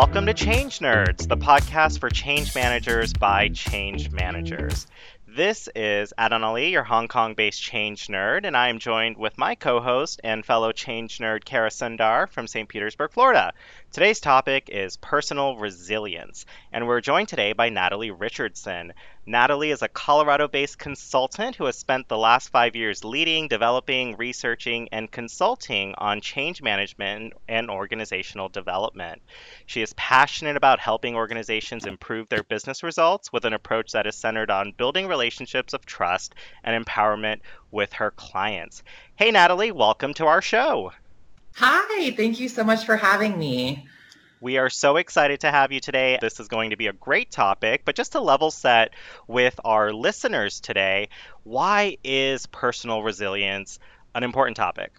welcome to Change Nerds, the podcast for change managers by change managers. This is Adnan Ali, your Hong Kong based change nerd, and I am joined with my co host and fellow change nerd Kara Sundar from St. Petersburg, Florida. Today's topic is personal resilience, and we're joined today by Natalie Richardson. Natalie is a Colorado based consultant who has spent the last five years leading, developing, researching, and consulting on change management and organizational development. She is passionate about helping organizations improve their business results with an approach that is centered on building relationships of trust and empowerment with her clients. Hey, Natalie, welcome to our show. Hi, thank you so much for having me. We are so excited to have you today. This is going to be a great topic, but just to level set with our listeners today, why is personal resilience an important topic?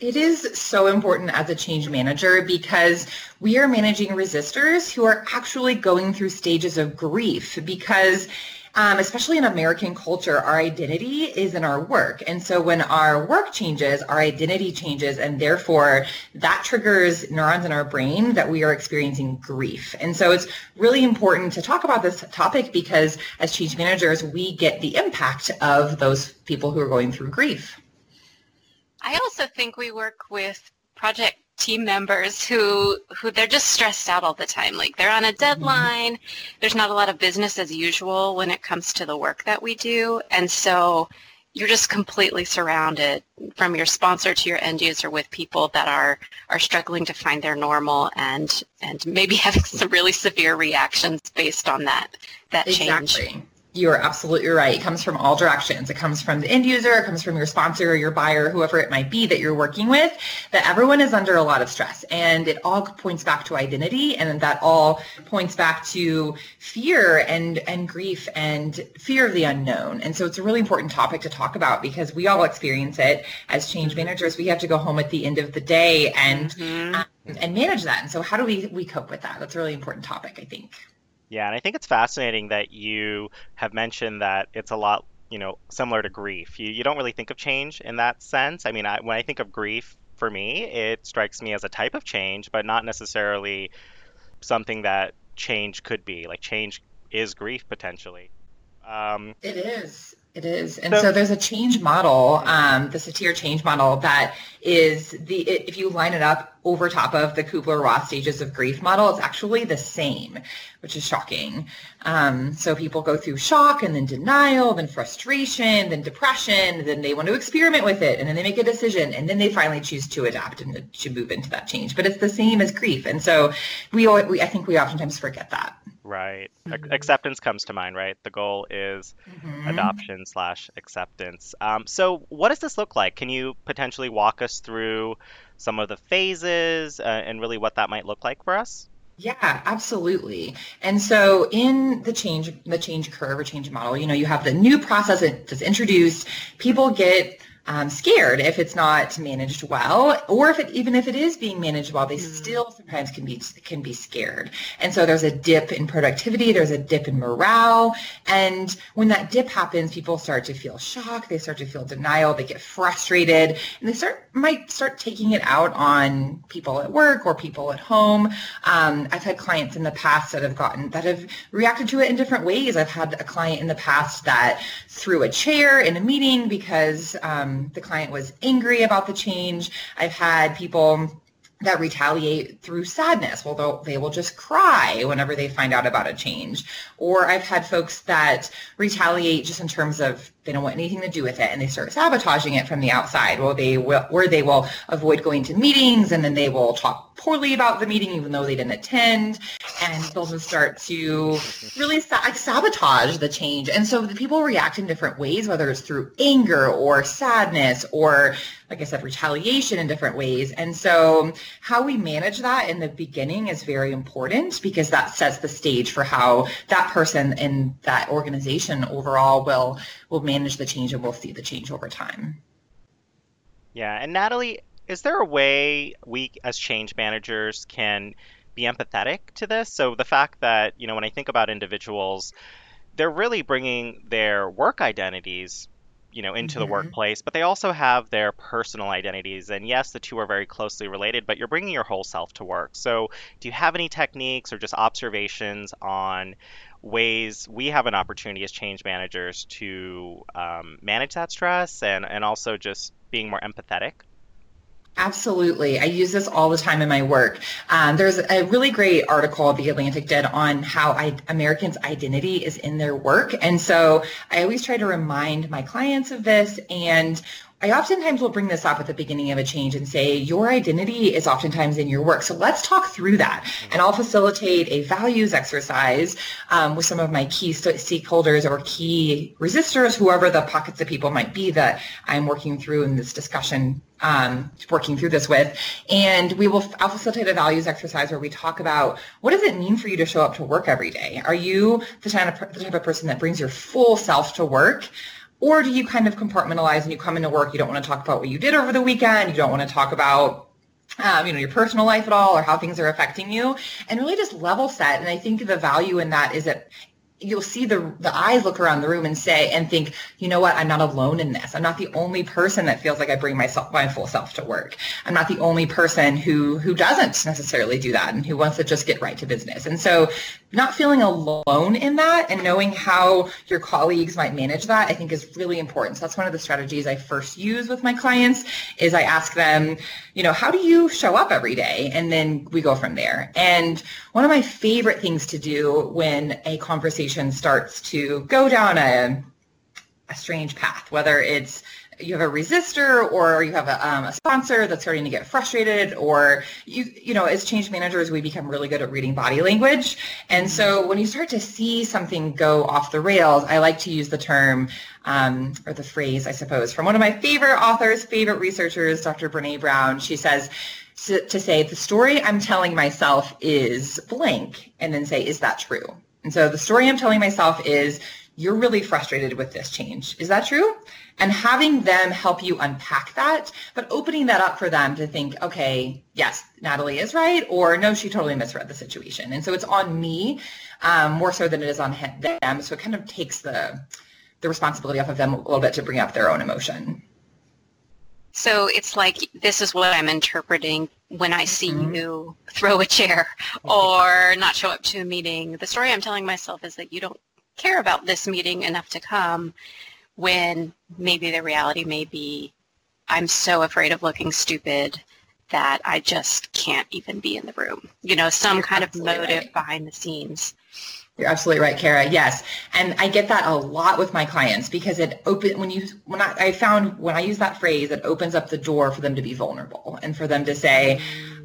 It is so important as a change manager because we are managing resistors who are actually going through stages of grief because um, especially in American culture, our identity is in our work. And so when our work changes, our identity changes, and therefore that triggers neurons in our brain that we are experiencing grief. And so it's really important to talk about this topic because as change managers, we get the impact of those people who are going through grief. I also think we work with project team members who who they're just stressed out all the time. Like they're on a mm-hmm. deadline. Mm-hmm. There's not a lot of business as usual when it comes to the work that we do, and so you're just completely surrounded from your sponsor to your end user with people that are are struggling to find their normal and and maybe having some really severe reactions based on that that exactly. change. You are absolutely right. It comes from all directions. It comes from the end user, it comes from your sponsor or your buyer, whoever it might be that you're working with, that everyone is under a lot of stress. And it all points back to identity and that all points back to fear and, and grief and fear of the unknown. And so it's a really important topic to talk about because we all experience it as change managers. We have to go home at the end of the day and mm-hmm. um, and manage that. And so how do we, we cope with that? That's a really important topic, I think. Yeah, and I think it's fascinating that you have mentioned that it's a lot, you know, similar to grief. You, you don't really think of change in that sense. I mean, I, when I think of grief, for me, it strikes me as a type of change, but not necessarily something that change could be. Like change is grief potentially. Um, it is. It is. And so, so, there's a change model, um, the Satir change model that is the, if you line it up over top of the Kubler-Ross stages of grief model, it's actually the same, which is shocking. Um, so people go through shock and then denial, then frustration, then depression, then they want to experiment with it, and then they make a decision, and then they finally choose to adapt and to move into that change. But it's the same as grief. And so we, we I think we oftentimes forget that. Right. Mm-hmm. Acceptance comes to mind, right? The goal is mm-hmm. adoption slash acceptance. Um, so, what does this look like? Can you potentially walk us through some of the phases uh, and really what that might look like for us? Yeah, absolutely. And so in the change the change curve or change model, you know, you have the new process that's introduced. People get um, scared if it's not managed well, or if it even if it is being managed well, they mm. still sometimes can be can be scared. And so there's a dip in productivity, there's a dip in morale, and when that dip happens, people start to feel shock, they start to feel denial, they get frustrated, and they start might start taking it out on people at work or people at home. Um, I've had clients in the past that have gotten that have reacted to it in different ways. I've had a client in the past that threw a chair in a meeting because um, the client was angry about the change. I've had people that retaliate through sadness. Well, they will just cry whenever they find out about a change. Or I've had folks that retaliate just in terms of they don't want anything to do with it and they start sabotaging it from the outside. Well, they will, or they will avoid going to meetings and then they will talk poorly about the meeting even though they didn't attend and they'll just start to really sabotage the change. And so the people react in different ways, whether it's through anger or sadness or like I said, retaliation in different ways. And so how we manage that in the beginning is very important because that sets the stage for how that person in that organization overall will will manage the change and we'll see the change over time. Yeah, and Natalie, is there a way we as change managers can be empathetic to this? So the fact that, you know, when I think about individuals, they're really bringing their work identities you know into the Mhm. workplace but they also have their personal identities and yes the two are very closely related but you're bringing your whole self to work so do you have any techniques or just observations on ways we have an opportunity as change managers to um, manage that stress and, and also just being more empathetic Absolutely. I use this all the time in my work. Um, there's a really great article The Atlantic did on how I, Americans' identity is in their work. And so I always try to remind my clients of this. And I oftentimes will bring this up at the beginning of a change and say, your identity is oftentimes in your work. So let's talk through that. And I'll facilitate a values exercise um, with some of my key stakeholders or key resistors, whoever the pockets of people might be that I'm working through in this discussion um, working through this with. And we will, I'll facilitate a values exercise where we talk about what does it mean for you to show up to work every day? Are you the type of, the type of person that brings your full self to work? Or do you kind of compartmentalize and you come into work, you don't want to talk about what you did over the weekend, you don't want to talk about um, you know, your personal life at all or how things are affecting you and really just level set. And I think the value in that is that you'll see the the eyes look around the room and say and think, you know what, I'm not alone in this. I'm not the only person that feels like I bring myself my full self to work. I'm not the only person who who doesn't necessarily do that and who wants to just get right to business. And so not feeling alone in that and knowing how your colleagues might manage that I think is really important. So that's one of the strategies I first use with my clients is I ask them, you know, how do you show up every day? And then we go from there. And one of my favorite things to do when a conversation starts to go down a a strange path, whether it's you have a resistor or you have a, um, a sponsor that's starting to get frustrated or you you know as change managers we become really good at reading body language. And so when you start to see something go off the rails i like to use the term um, or the phrase i suppose from one of my favorite authors favorite researchers dr brene brown. She says to, to say the story i'm telling myself is blank and then say is that true? And so the story i'm telling myself is you're really frustrated with this change. Is that true? And having them help you unpack that, but opening that up for them to think, okay, yes, Natalie is right, or no, she totally misread the situation. And so it's on me um, more so than it is on them. So it kind of takes the the responsibility off of them a little bit to bring up their own emotion. So it's like this is what I'm interpreting when I see Mhm. you throw a chair or not show up to a meeting. The story I'm telling myself is that you don't care about this meeting enough to come when maybe the reality may be I'm so afraid of looking stupid that I just can't even be in the room. You know, some You're kind of motive right. behind the scenes. You're absolutely right, Kara. Yes, and I get that a lot with my clients because it open when you when I, I found when I use that phrase, it opens up the door for them to be vulnerable and for them to say,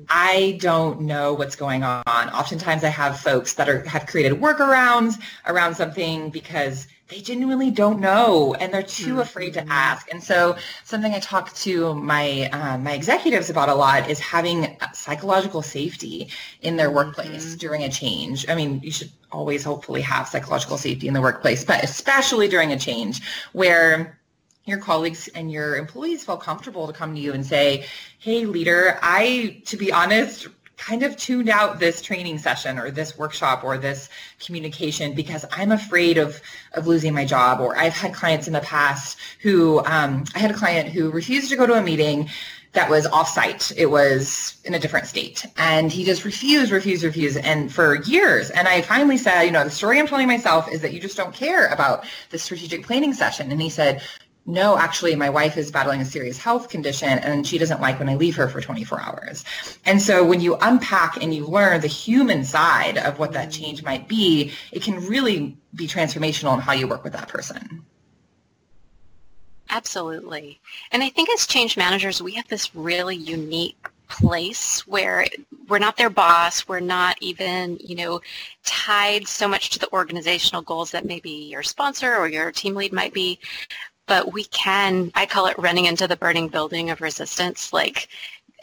I don't know what's going on. Oftentimes, I have folks that are have created workarounds around something because they genuinely don't know and they're too afraid to ask. And so, something I talk to my um, my executives about a lot is having psychological safety in their workplace during a change. I mean, you should always hopefully have psychological safety in the workplace, but especially during a change where your colleagues and your employees feel comfortable to come to you and say, hey, leader, I, to be honest, kind of tuned out this training session or this workshop or this communication because I'm afraid of, of losing my job. Or I've had clients in the past who, um, I had a client who refused to go to a meeting that was off-site. It was in a different state. And he just refused, refused, refused, and for years. And I finally said, you know, the story I'm telling myself is that you just don't care about the strategic planning session. And he said, no, actually, my wife is battling a serious health condition and she doesn't like when I leave her for 24 hours. And so when you unpack and you learn the human side of what that change might be, it can really be transformational in how you work with that person. Absolutely. And I think as change managers, we have this really unique place where we're not their boss. We're not even, you know, tied so much to the organizational goals that maybe your sponsor or your team lead might be. But we can, I call it running into the burning building of resistance. Like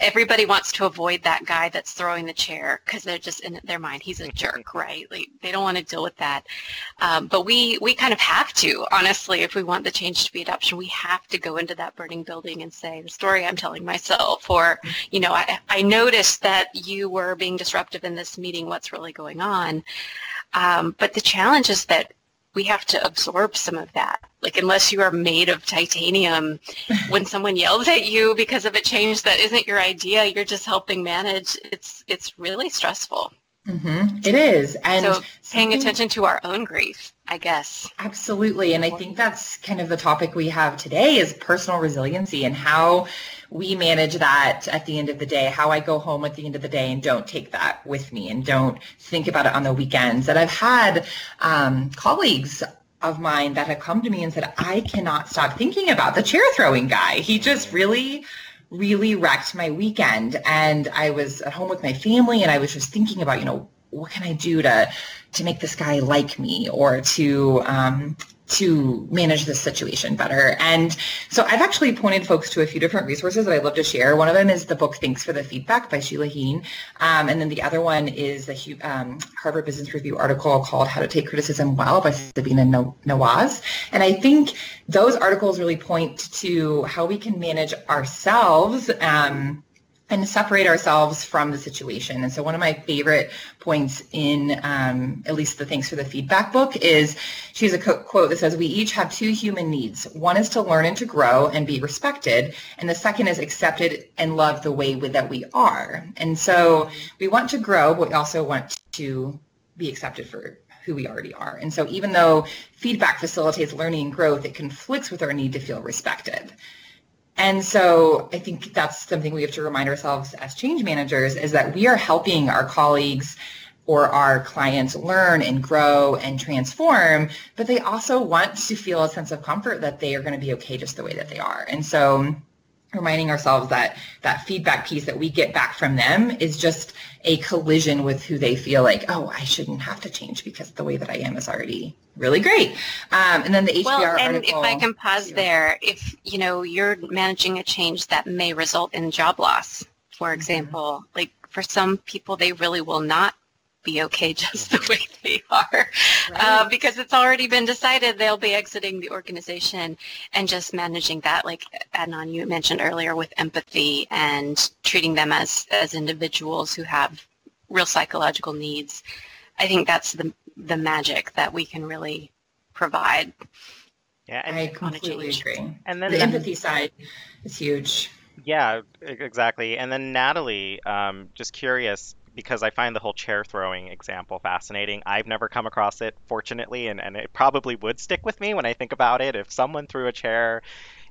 everybody wants to avoid that guy that's throwing the chair because they're just in their mind, he's a jerk, right? Like they don't want to deal with that. Um, but we, we kind of have to, honestly, if we want the change to be adoption, we have to go into that burning building and say, the story I'm telling myself, or, you know, I, I noticed that you were being disruptive in this meeting. What's really going on? Um, but the challenge is that we have to absorb some of that like unless you are made of titanium, when someone yells at you because of a change that isn't your idea, you're just helping manage. It's it's really stressful. Mm-hmm. It is, and so paying attention to our own grief, I guess. Absolutely, and I think that's kind of the topic we have today is personal resiliency and how we manage that at the end of the day, how I go home at the end of the day and don't take that with me and don't think about it on the weekends. And I've had um, colleagues of mine that have come to me and said, I cannot stop thinking about the chair throwing guy. He just really really wrecked my weekend and I was at home with my family and I was just thinking about, you know, what can I do to to make this guy like me or to um, to manage this situation better. And so I've actually pointed folks to a few different resources that I'd love to share. One of them is the book Thanks for the Feedback by Sheila Heen. Um, and then the other one is the um, Harvard Business Review article called How to Take Criticism Well by Sabina Nawaz. And I think those articles really point to how we can manage ourselves um, and separate ourselves from the situation. And so one of my favorite points in um, at least the Thanks for the Feedback book is she has a quote that says, we each have two human needs. One is to learn and to grow and be respected. And the second is accepted and loved the way that we are. And so we want to grow, but we also want to be accepted for who we already are. And so even though feedback facilitates learning and growth, it conflicts with our need to feel respected. And so I think that's something we have to remind ourselves as change managers is that we are helping our colleagues or our clients learn and grow and transform, but they also want to feel a sense of comfort that they are going to be okay just the way that they are. And so reminding ourselves that that feedback piece that we get back from them is just a collision with who they feel like, oh, I shouldn't have to change because the way that I am is already really great. Um, and then the HBR well, and article, if I can pause there, if you know you're managing a change that may result in job loss, for mm-hmm. example, mm-hmm. like for some people they really will not be okay just the way they are right. uh, because it's already been decided they'll be exiting the organization and just managing that like Adnan you mentioned earlier with empathy and treating them as as individuals who have real psychological needs. I think that's the the magic that we can really provide. Yeah and I completely agree. And then the empathy side is huge. Yeah, exactly. And then Natalie, um, just curious, because I find the whole chair throwing example fascinating. I've never come across it, fortunately, and, and it probably would stick with me when I think about it. If someone threw a chair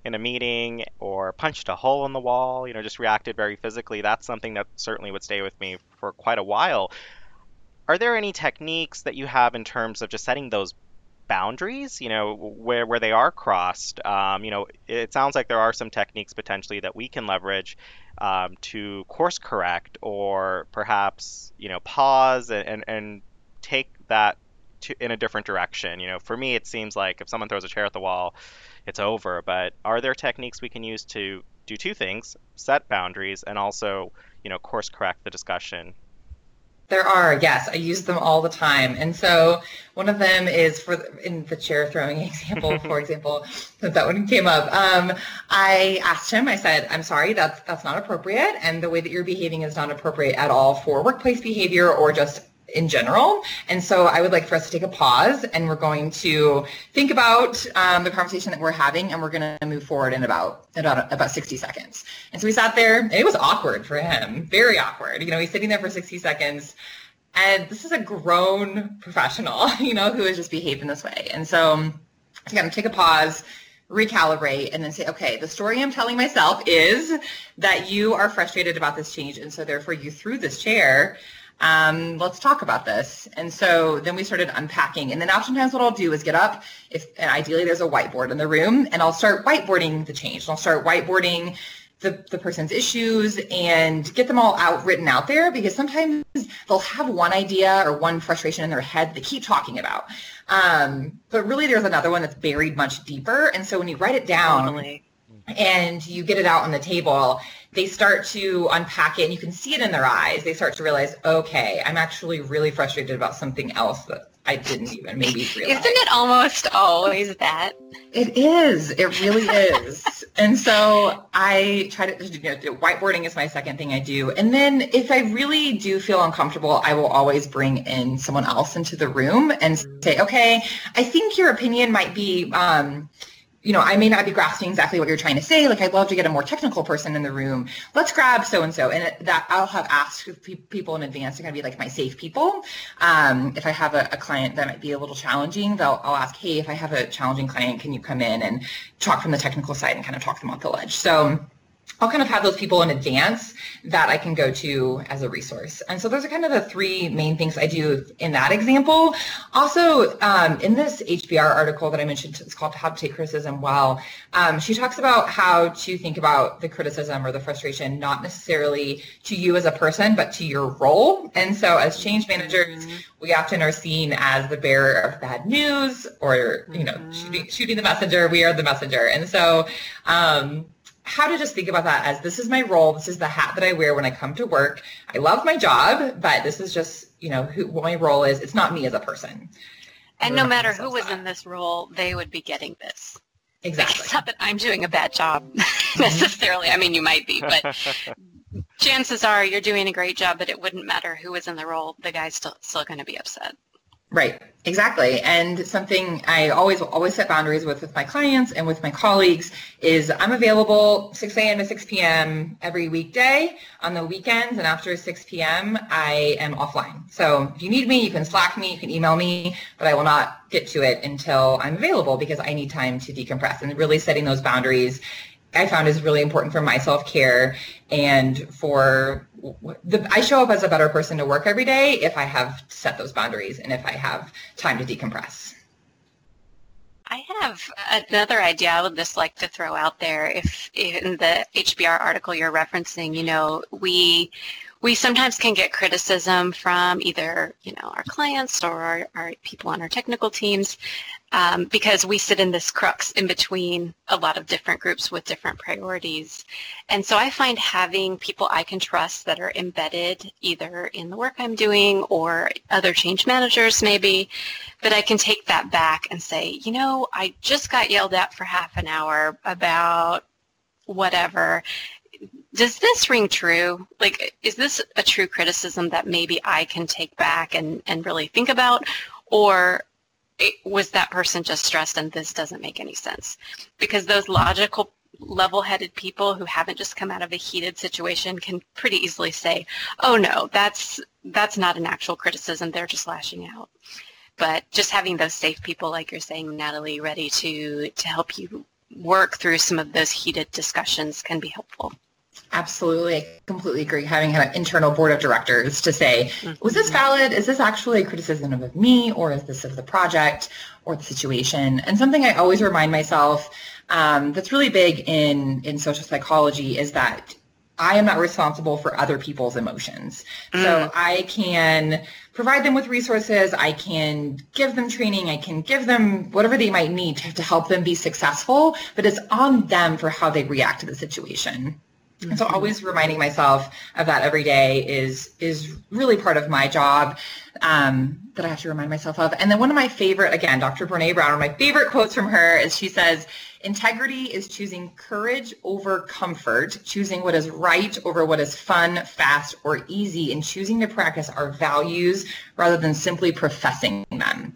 in a meeting or punched a hole in the wall, you know, just reacted very physically, that's something that certainly would stay with me for quite a while. Are there any techniques that you have in terms of just setting those boundaries, you know, where, where they are crossed? Um, you know, it sounds like there are some techniques potentially that we can leverage um, to course correct or perhaps you know pause and, and, and take that to, in a different direction. You know, for me, it seems like if someone throws a chair at the wall, it's over. But are there techniques we can use to do two things: set boundaries and also you know course correct the discussion there are, yes. I use them all the time. And so one of them is for in the chair throwing example, for example, that that one came up. Um, I asked him, I said, I'm sorry, that's, that's not appropriate. And the way that you're behaving is not appropriate at all for workplace behavior or just in general. And so I would like for us to take a pause and we're going to think about um, the conversation that we're having and we're going to move forward in about, about, about 60 seconds. And so we sat there and it was awkward for him, very awkward. You know, he's sitting there for 60 seconds and this is a grown professional, you know, who has just behaved in this way. And so again, take a pause, recalibrate and then say, okay, the story I'm telling myself is that you are frustrated about this change. And so therefore you threw this chair um, let's talk about this. And so then we started unpacking. And then oftentimes what I'll do is get up, if and ideally there's a whiteboard in the room, and I'll start whiteboarding the change. And I'll start whiteboarding the, the person's issues and get them all out written out there because sometimes they'll have one idea or one frustration in their head they keep talking about. Um, but really there's another one that's buried much deeper. And so when you write it down, totally and you get it out on the table, they start to unpack it and you can see it in their eyes. They start to realize, okay, I'm actually really frustrated about something else that I didn't even maybe realize. Isn't it almost always that? It is. It really is. and so I try to, you know, whiteboarding is my second thing I do. And then if I really do feel uncomfortable, I will always bring in someone else into the room and say, okay, I think your opinion might be, um, you know, I may not be grasping exactly what you're trying to say. Like, I'd love to get a more technical person in the room. Let's grab so and so, and that I'll have asked people in advance. They're going to be like my safe people. Um, if I have a, a, client that might be a little challenging, they'll I'll ask, hey, if I have a challenging client, can you come in and talk from the technical side and kind of talk them off the ledge? So I'll kind of have those people in advance that I can go to as a resource. And so those are kind of the three main things I do in that example. Also, um, in this HBR article that I mentioned, it's called How to Take Criticism Well, um, she talks about how to think about the criticism or the frustration, not necessarily to you as a person, but to your role. And so as change managers, mm-hmm. we often are seen as the bearer of bad news or, you know, mm-hmm. shooting, shooting the messenger. We are the messenger. And so, um, how to just think about that as this is my role. This is the hat that I wear when I come to work. I love my job, but this is just, you know, who what my role is. It's not me as a person. And no matter who was that. in this role, they would be getting this. Exactly. It's not that I'm doing a bad job mm-hmm. necessarily. I mean, you might be, but chances are you're doing a great job, but it wouldn't matter who was in the role. The guy's still still going to be upset. Right, exactly. And something I always always set boundaries with with my clients and with my colleagues is I'm available 6 a.m. to 6 p.m. every weekday on the weekends, and after 6 p.m. I am offline. So if you need me, you can Slack me, you can email me, but I will not get to it until I'm available because I need time to decompress. And really setting those boundaries I found is really important for my self-care and for the, I show up as a better person to work every day if I have set those boundaries and if I have time to decompress. I have another idea I would just like to throw out there. If in the HBR article you're referencing, you know, we we sometimes can get criticism from either you know our clients or our, our people on our technical teams um, because we sit in this crux in between a lot of different groups with different priorities. And so I find having people I can trust that are embedded either in the work I'm doing or other change managers maybe, that I can take that back and say, you know, I just got yelled at for half an hour about whatever does this ring true? Like, is this a true criticism that maybe I can take back and, and really think about? Or it, was that person just stressed and this doesn't make any sense? Because those logical, level-headed people who haven't just come out of a heated situation can pretty easily say, oh no, that's, that's not an actual criticism. They're just lashing out. But just having those safe people, like you're saying, Natalie, ready to, to help you work through some of those heated discussions can be helpful. Absolutely. I completely agree. Having an internal board of directors to say, was this valid? Is this actually a criticism of me or is this of the project or the situation? And something I always remind myself um, that's really big in, in social psychology is that I am not responsible for other people's emotions. Mm. So I can provide them with resources. I can give them training. I can give them whatever they might need to, to help them be successful, but it's on them for how they react to the situation. Mm-hmm. So always reminding myself of that every day is is really part of my job um, that I have to remind myself of. And then one of my favorite, again, Dr. Brene Brown, one of my favorite quotes from her is she says, integrity is choosing courage over comfort, choosing what is right over what is fun, fast, or easy, and choosing to practice our values rather than simply professing them.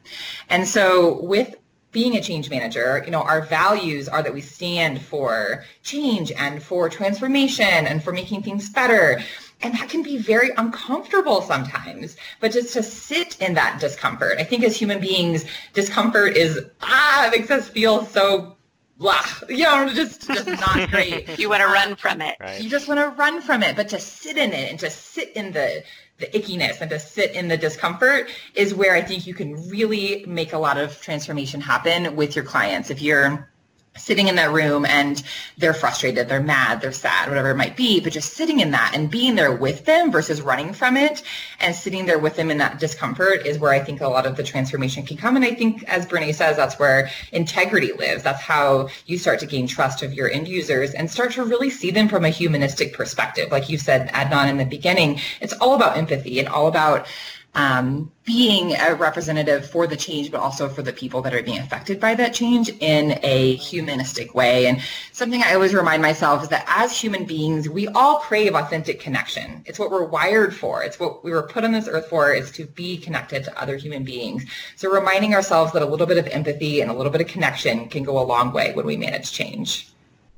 And so with being a change manager, you know, our values are that we stand for change and for transformation and for making things better. And that can be very uncomfortable sometimes, but just to sit in that discomfort. I think as human beings, discomfort is, ah, it makes us feel so blah, you know, just, just not great. you want to run from it. Right. You just want to run from it, but to sit in it and to sit in the, the ickiness and to sit in the discomfort is where I think you can really make a lot of transformation happen with your clients. If you're sitting in that room and they're frustrated, they're mad, they're sad, whatever it might be, but just sitting in that and being there with them versus running from it and sitting there with them in that discomfort is where I think a lot of the transformation can come. And I think, as Brene says, that's where integrity lives. That's how you start to gain trust of your end users and start to really see them from a humanistic perspective. Like you said, Adnan, in the beginning, it's all about empathy and all about um, being a representative for the change, but also for the people that are being affected by that change in a humanistic way. And something I always remind myself is that as human beings, we all crave authentic connection. It's what we're wired for. It's what we were put on this earth for is to be connected to other human beings. So reminding ourselves that a little bit of empathy and a little bit of connection can go a long way when we manage change.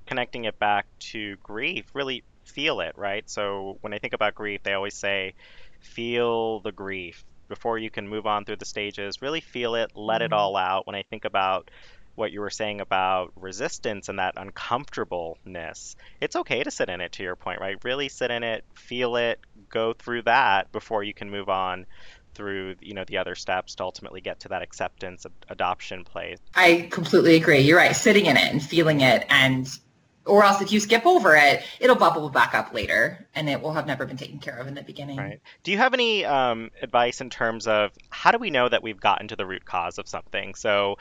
Connecting it back to grief, really feel it, right? So when I think about grief, they always say, feel the grief before you can move on through the stages. Really feel it, let it mm-hmm. all out. When I think about what you were saying about resistance and that uncomfortableness, it's okay to sit in it to your point, right? Really sit in it, feel it, go through that before you can move on through you know the other steps to ultimately get to that acceptance adoption place i completely agree you're right sitting in it and feeling it and or else if you skip over it, it'll bubble back up later and it will have never been taken care of in the beginning. Right. Do you have any um, advice in terms of how do we know that we've gotten to the root cause of something? So,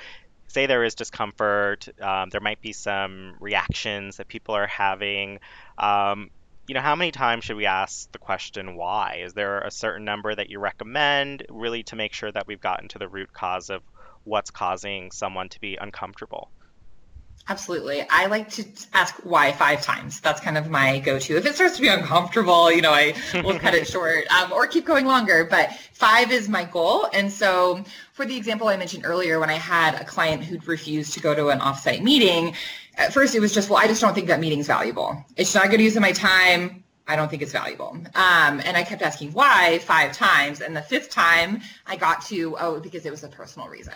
say there is discomfort, um, there might be some reactions that people are having. Um, you know, how many times should we ask the question why? Is there a certain number that you recommend really to make sure that we've gotten to the root cause of what's causing someone to be uncomfortable? Absolutely. I like to ask why five times. That's kind of my go-to. If it starts to be uncomfortable, you know, I will cut it short um, or keep going longer. But five is my goal. And so for the example I mentioned earlier, when I had a client who'd refused to go to an offsite meeting, at first it was just, well, I just don't think that meeting's valuable. It's not good use of my time. I don't think it's valuable. Um, and I kept asking why five times. And the fifth time I got to, oh, because it was a personal reason.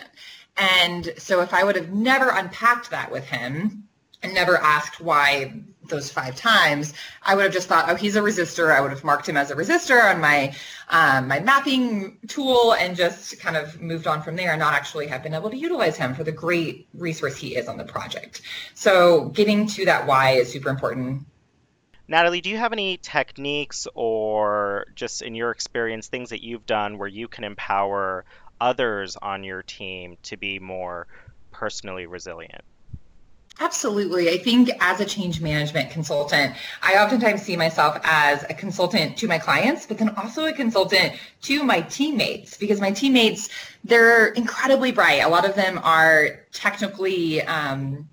And so if I would have never unpacked that with him and never asked why those five times, I would have just thought, oh, he's a resistor. I would have marked him as a resistor on my um, my mapping tool and just kind of moved on from there and not actually have been able to utilize him for the great resource he is on the project. So getting to that why is super important. Natalie, do you have any techniques or just in your experience, things that you've done where you can empower others on your team to be more personally resilient? Absolutely. I think as a change management consultant, I oftentimes see myself as a consultant to my clients, but then also a consultant to my teammates because my teammates, they're incredibly bright. A lot of them are technically um,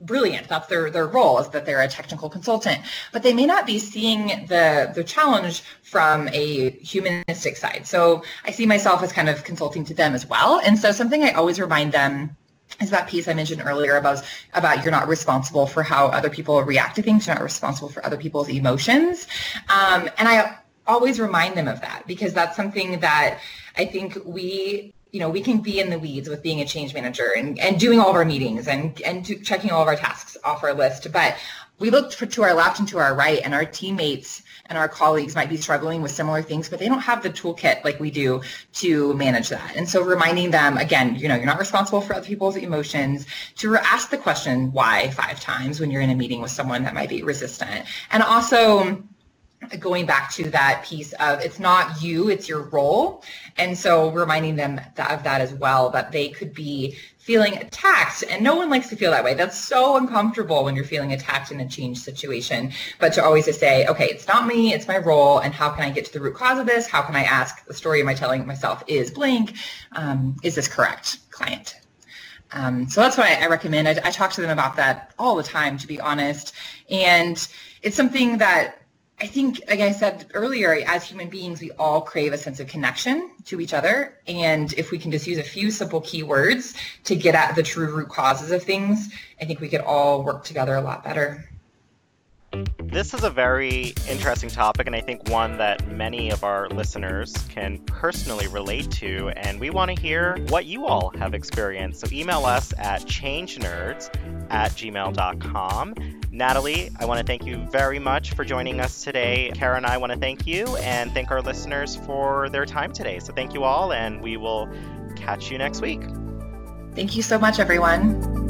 brilliant. That's their, their role is that they're a technical consultant, but they may not be seeing the, the challenge from a humanistic side. So I see myself as kind of consulting to them as well. And so something I always remind them is that piece I mentioned earlier about about you're not responsible for how other people react to things. You're not responsible for other people's emotions. Um, and I always remind them of that because that's something that I think we you know, we can be in the weeds with being a change manager and, and doing all of our meetings and, and to, checking all of our tasks off our list. But we look to our left and to our right and our teammates and our colleagues might be struggling with similar things, but they don't have the toolkit like we do to manage that. And so reminding them, again, you know, you're not responsible for other people's emotions, to ask the question why five times when you're in a meeting with someone that might be resistant. And also going back to that piece of it's not you, it's your role. And so reminding them of that as well, that they could be feeling attacked and no one likes to feel that way. That's so uncomfortable when you're feeling attacked in a change situation. But to always just say, okay, it's not me, it's my role. And how can I get to the root cause of this? How can I ask the story am I telling myself is blank? Um, is this correct, client? Um, so that's I, I recommend. I, I talk to them about that all the time, to be honest. And it's something that I think, like I said earlier, as human beings, we all crave a sense of connection to each other. And if we can just use a few simple keywords to get at the true root causes of things, I think we could all work together a lot better. This is a very interesting topic, and I think one that many of our listeners can personally relate to. And we want to hear what you all have experienced. So email us at changenerds at gmail.com. Natalie, I want to thank you very much for joining us today. Kara and I want to thank you and thank our listeners for their time today. So thank you all, and we will catch you next week. Thank you so much, everyone.